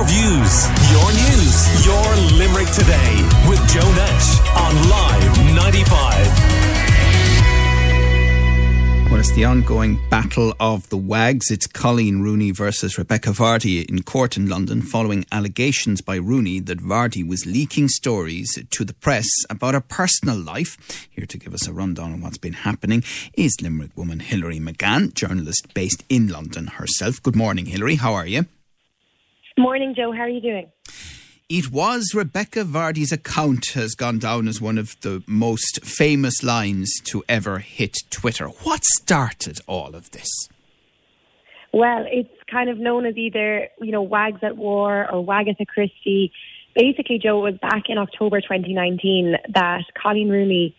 Your views, your news, your Limerick today with Joe Nash on Live 95. Well, it's the ongoing battle of the wags. It's Coleen Rooney versus Rebekah Vardy in court in London following allegations by Rooney that Vardy was leaking stories to the press about her personal life. Here to give us a rundown on what's been happening is Limerick woman Hilary McGann, journalist based in London herself. Good morning, Hilary. How are you? Morning, Joe. How are you doing? It was Rebekah Vardy's account has gone down as one of the most famous lines to ever hit Twitter. What started all of this? Well, it's kind of known as either, you know, Wags at War or Wagatha Christie. Basically, Joe, it was back in October 2019 that Coleen Rooney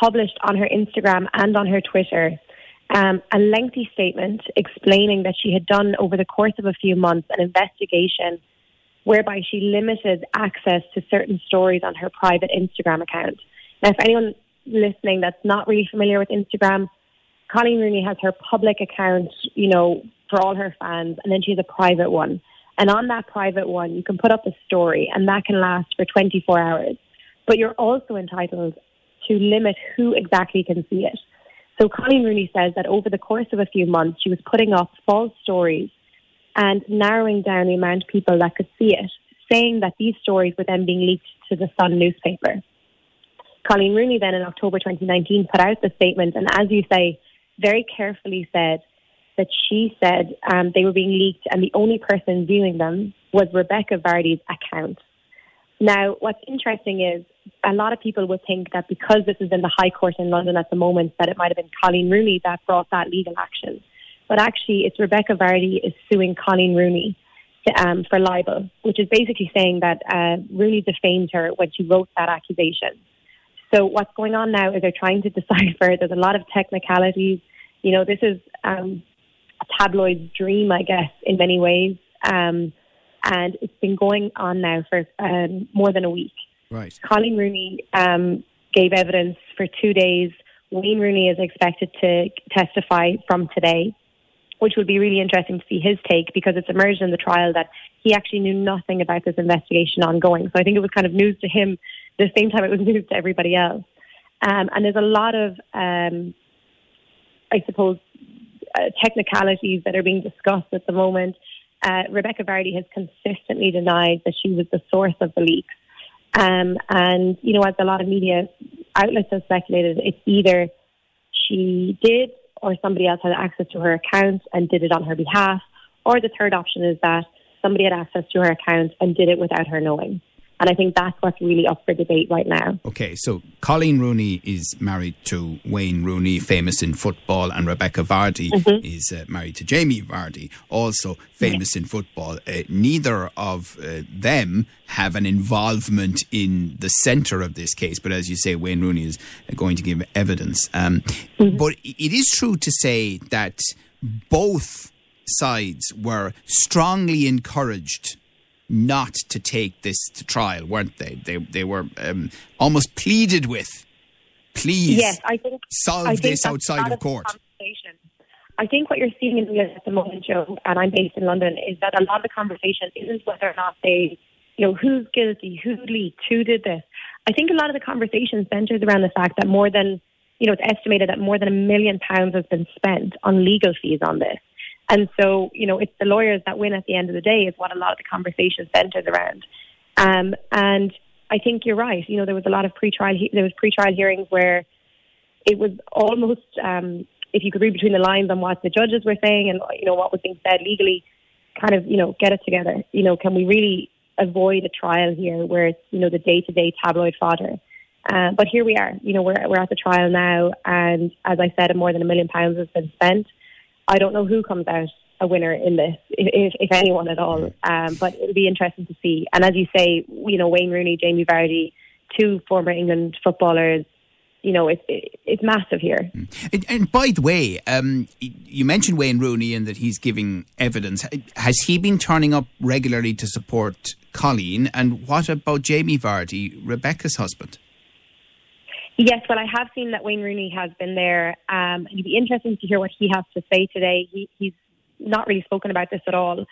published on her Instagram and on her Twitter um, a lengthy statement explaining that she had done over the course of a few months an investigation whereby she limited access to certain stories on her private Instagram account. Now, if anyone listening that's not really familiar with Instagram, Coleen Rooney has her public account, you know, for all her fans, and then she has a private one. And on that private one, you can put up a story, and that can last for 24 hours. But you're also entitled to limit who exactly can see it. So Coleen Rooney says that over the course of a few months, she was putting up false stories and narrowing down the amount of people that could see it, saying that these stories were then being leaked to the Sun newspaper. Coleen Rooney then in October 2019 put out the statement and as you say, very carefully said that she said um, they were being leaked and the only person viewing them was Rebekah Vardy's account. Now, what's interesting is a lot of people would think that because this is in the High Court in London at the moment, that it might have been Coleen Rooney that brought that legal action. But actually, it's Rebekah Vardy is suing Coleen Rooney um, for libel, which is basically saying that uh, Rooney defamed her when she wrote that accusation. So what's going on now is they're trying to decipher. There's a lot of technicalities. You know, this is um, a tabloid dream, I guess, in many ways. Um, and it's been going on now for um, more than a week. Right. Coleen Rooney um, gave evidence for two days. Wayne Rooney is expected to testify from today, which would be really interesting to see his take because it's emerged in the trial that he actually knew nothing about this investigation ongoing. So I think it was kind of news to him the same time it was news to everybody else. Um, and there's a lot of, um, I suppose, uh, technicalities that are being discussed at the moment. Uh, Rebekah Vardy has consistently denied that she was the source of the leaks. Um, and, you know, as a lot of media outlets have speculated, it's either she did or somebody else had access to her account and did it on her behalf, or the third option is that somebody had access to her account and did it without her knowing. And I think that's what's really up for debate right now. Okay, so Coleen Rooney is married to Wayne Rooney, famous in football, and Rebekah Vardy mm-hmm. is uh, married to Jamie Vardy, also famous yeah. in football. Uh, neither of uh, them have an involvement in the centre of this case, but as you say, Wayne Rooney is going to give evidence. Um, mm-hmm. But it is true to say that both sides were strongly encouraged not to take this to trial, weren't they? They they were um, almost pleaded with. Please, yes, I think solve I think this outside of court. I think what you're seeing in the at the moment, Joe, and I'm based in London, is that a lot of the conversation isn't whether or not they, you know, who's guilty, who leaked, who did this. I think a lot of the conversation centers around the fact that more than, you know, it's estimated that more than a million pounds has been spent on legal fees on this. And so, you know, it's the lawyers that win at the end of the day is what a lot of the conversation centers around. Um, and I think you're right. You know, there was a lot of pre-trial, he- there was pre-trial hearings where it was almost, um, if you could read between the lines on what the judges were saying and, you know, what was being said legally, kind of, you know, get it together. You know, can we really avoid a trial here where it's, you know, the day-to-day tabloid fodder? Uh, but here we are. You know, we're, we're at the trial now. And as I said, more than a million pounds has been spent. I don't know who comes out a winner in this, if, if anyone at all. Um, but it'll be interesting to see. And as you say, you know, Wayne Rooney, Jamie Vardy, two former England footballers. You know, it's it, it's massive here. And, and by the way, um, you mentioned Wayne Rooney and that he's giving evidence. Has he been turning up regularly to support Coleen? And what about Jamie Vardy, Rebekah's husband? Yes, well, I have seen that Wayne Rooney has been there. Um, it'd be interesting to hear what he has to say today. He, he's not really spoken about this at all.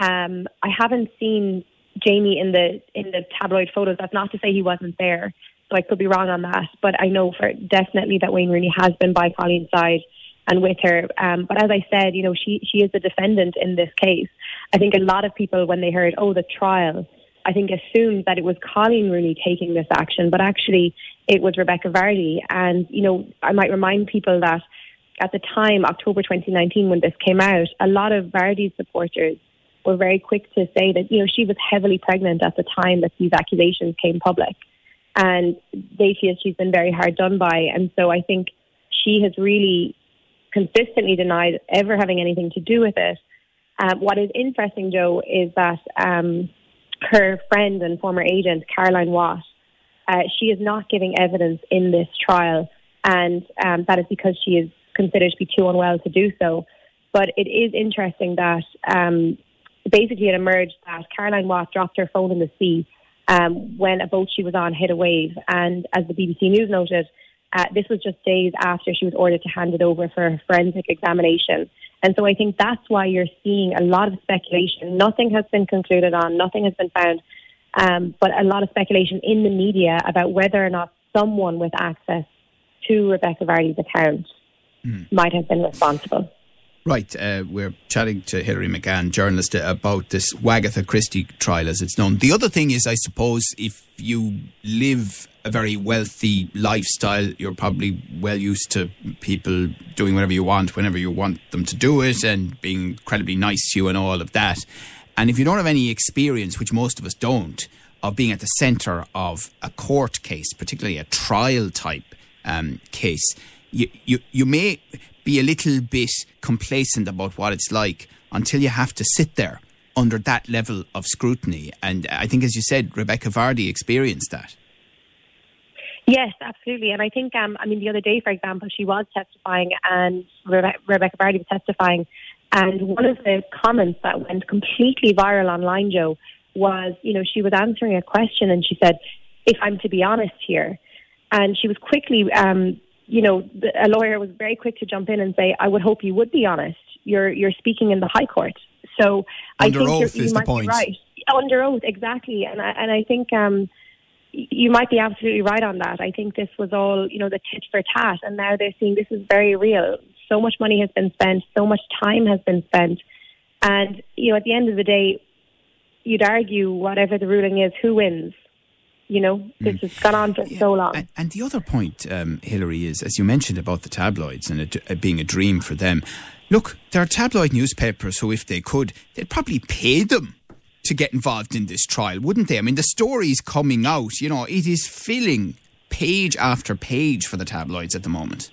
Um, I haven't seen Jamie in the in the tabloid photos. That's not to say he wasn't there, so I could be wrong on that. But I know for definitely that Wayne Rooney has been by Coleen's side and with her. Um, but as I said, you know, she she is the defendant in this case. I think a lot of people, when they heard, oh, the trial, I think assumed that it was Coleen Rooney taking this action, but actually it was Rebekah Vardy. And you know, I might remind people that at the time, October 2019, when this came out, a lot of Vardy's supporters were very quick to say that, you know, she was heavily pregnant at the time that these accusations came public. And they feel she's been very hard done by. And so I think she has really consistently denied ever having anything to do with it. Um, what is interesting, Joe, is that um, her friend and former agent, Caroline Watt, uh, she is not giving evidence in this trial. And um, that is because she is considered to be too unwell to do so. But it is interesting that um, basically it emerged that Caroline Watt dropped her phone in the sea um, when a boat she was on hit a wave. And as the BBC News noted, uh, this was just days after she was ordered to hand it over for a forensic examination. And so I think that's why you're seeing a lot of speculation. Nothing has been concluded on, nothing has been found, um, but a lot of speculation in the media about whether or not someone with access to Rebekah Vardy's account mm. might have been responsible. Right, uh, we're chatting to Hilary McGann, journalist, about this Wagatha Christie trial, as it's known. The other thing is, I suppose, if you live a very wealthy lifestyle, you're probably well used to people doing whatever you want, whenever you want them to do it, and being incredibly nice to you, and all of that. And if you don't have any experience, which most of us don't, of being at the centre of a court case, particularly a trial type um, case, you, you, you may be a little bit complacent about what it's like until you have to sit there under that level of scrutiny. And I think, as you said, Rebekah Vardy experienced that. Yes, absolutely. And I think, um, I mean, the other day, for example, she was testifying and Rebe- Rebekah Vardy was testifying. And one of the comments that went completely viral online, Joe, was, you know, she was answering a question and she said, if I'm to be honest here. And she was quickly um, you know, the, a lawyer was very quick to jump in and say, "I would hope you would be honest. You're you're speaking in the High Court." So under I think oath you might be right. Under oath, exactly. And I, and I think um, you might be absolutely right on that. I think this was all, you know, the tit for tat, and now they're seeing this is very real. So much money has been spent, so much time has been spent, and you know, at the end of the day, you'd argue whatever the ruling is, who wins? You know, this mm. has gone on for yeah. so long. And, and, the other point, um, Hilary, is as you mentioned about the tabloids and it, it being a dream for them. Look, there are tabloid newspapers who, if they could, they'd probably pay them to get involved in this trial, wouldn't they? I mean, the stories coming out, you know, it is filling page after page for the tabloids at the moment.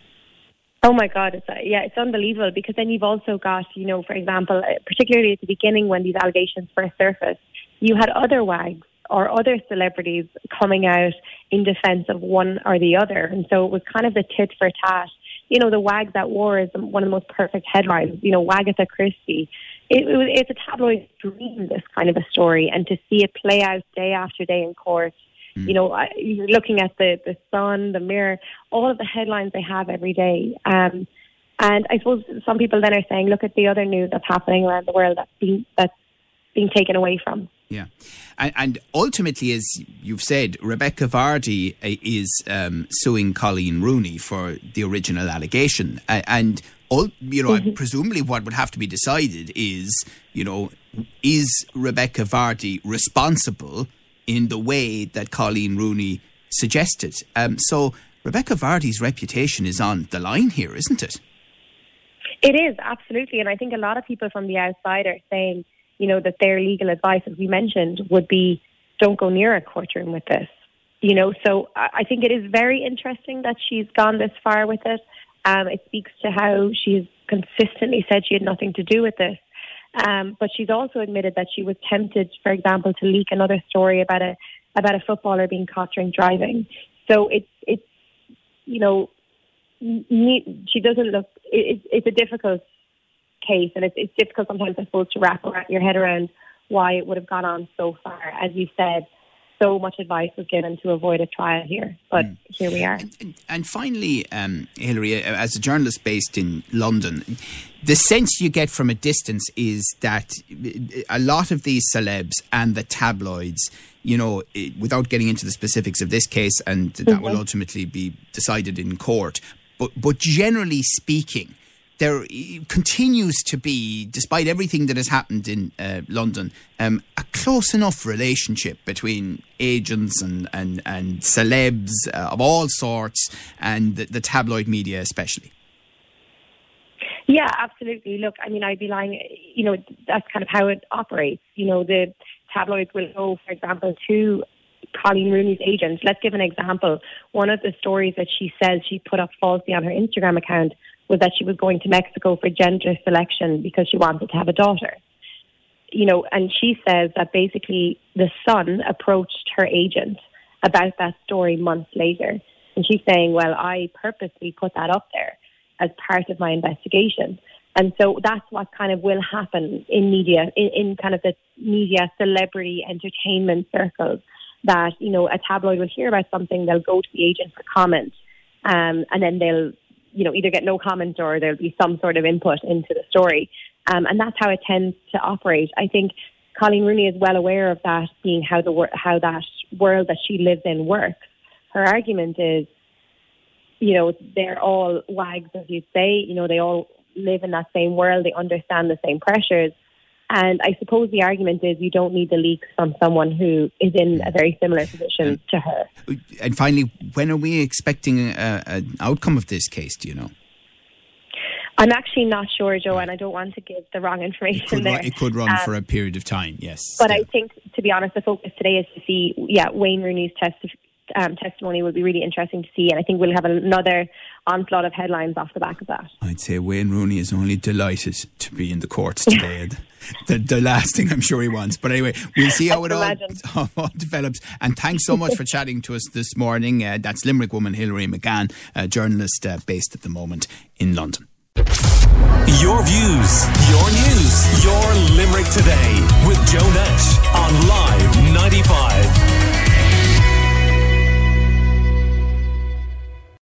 Oh my God, it's uh, yeah, it's unbelievable because then you've also got, you know, for example, uh, particularly at the beginning when these allegations first surfaced, you had other wags or other celebrities coming out in defence of one or the other. And so it was kind of the tit for tat. You know, the Wags at War is one of the most perfect headlines. You know, Wagatha Christie. It, it was, it's a tabloid dream, this kind of a story, and to see it play out day after day in court. Mm. You know, you're looking at the the Sun, the Mirror, all of the headlines they have every day. Um, and I suppose some people then are saying, look at the other news that's happening around the world that's being that's being taken away from. Yeah. And, and, ultimately, as you've said, Rebekah Vardy uh, is um, suing Coleen Rooney for the original allegation. and, all, you know, mm-hmm. presumably what would have to be decided is, you know, is Rebekah Vardy responsible in the way that Coleen Rooney suggested? Um, so Rebekah Vardy's reputation is on the line here, isn't it? It is, absolutely. And I think a lot of people from the outside are saying, you know, that their legal advice, as we mentioned, would be don't go near a courtroom with this. You know, so I think it is very interesting that she's gone this far with it. Um, it speaks to how she's consistently said she had nothing to do with this. Um, but she's also admitted that she was tempted, for example, to leak another story about a about a footballer being caught drink driving. So it's it's you know she doesn't look. It, it's a difficult case, and it's, it's difficult sometimes, I suppose, to wrap your head around why it would have gone on so far. As you said, so much advice was given to avoid a trial here. But mm. here we are. And, and finally, um, Hilary, as a journalist based in London, the sense you get from a distance is that a lot of these celebs and the tabloids, you know, without getting into the specifics of this case, and that mm-hmm. will ultimately be decided in court, but but generally speaking there continues to be, despite everything that has happened in uh, London, um, a close enough relationship between agents and and, and celebs uh, of all sorts and the, the, tabloid media, especially. Yeah, absolutely. Look, I mean, I'd be lying. You know, that's kind of how it operates. You know, the tabloids will go, for example, to Coleen Rooney's agent. Let's give an example. One of the stories that she says she put up falsely on her Instagram account was that she was going to Mexico for gender selection because she wanted to have a daughter. You know, and she says that basically the Sun approached her agent about that story months later. And she's saying, well, I purposely put that up there as part of my investigation. And so that's what kind of will happen in media, in, in kind of the media celebrity entertainment circles. That, you know, a tabloid will hear about something, they'll go to the agent for comment, um, and then they'll you know, either get no comment or there'll be some sort of input into the story. Um, and that's how it tends to operate. I think Coleen Rooney is well aware of that being how the how that world that she lives in works. Her argument is, you know, they're all wags, as you'd say. You know, they all live in that same world. They understand the same pressures. And I suppose the argument is you don't need the leaks from someone who is in a very similar position to her. And finally, when are we expecting an outcome of this case? Do you know? I'm actually not sure, Joe, and I don't want to give the wrong information it could there. Run, it could run um, for a period of time, yes. But. I think, to be honest, the focus today is to see, yeah, Wayne Rooney's test, um, testimony will be really interesting to see, and I think we'll have another onslaught of headlines off the back of that. I'd say Wayne Rooney is only delighted to be in the courts today. the, the last thing I'm sure he wants. But anyway, we'll see how it all, how all, develops. And thanks so much for chatting to us this morning. Uh, that's Limerick woman Hilary McGann, a journalist uh, based at the moment in London. Your views, your news, your Limerick today with Joe Nash on Live.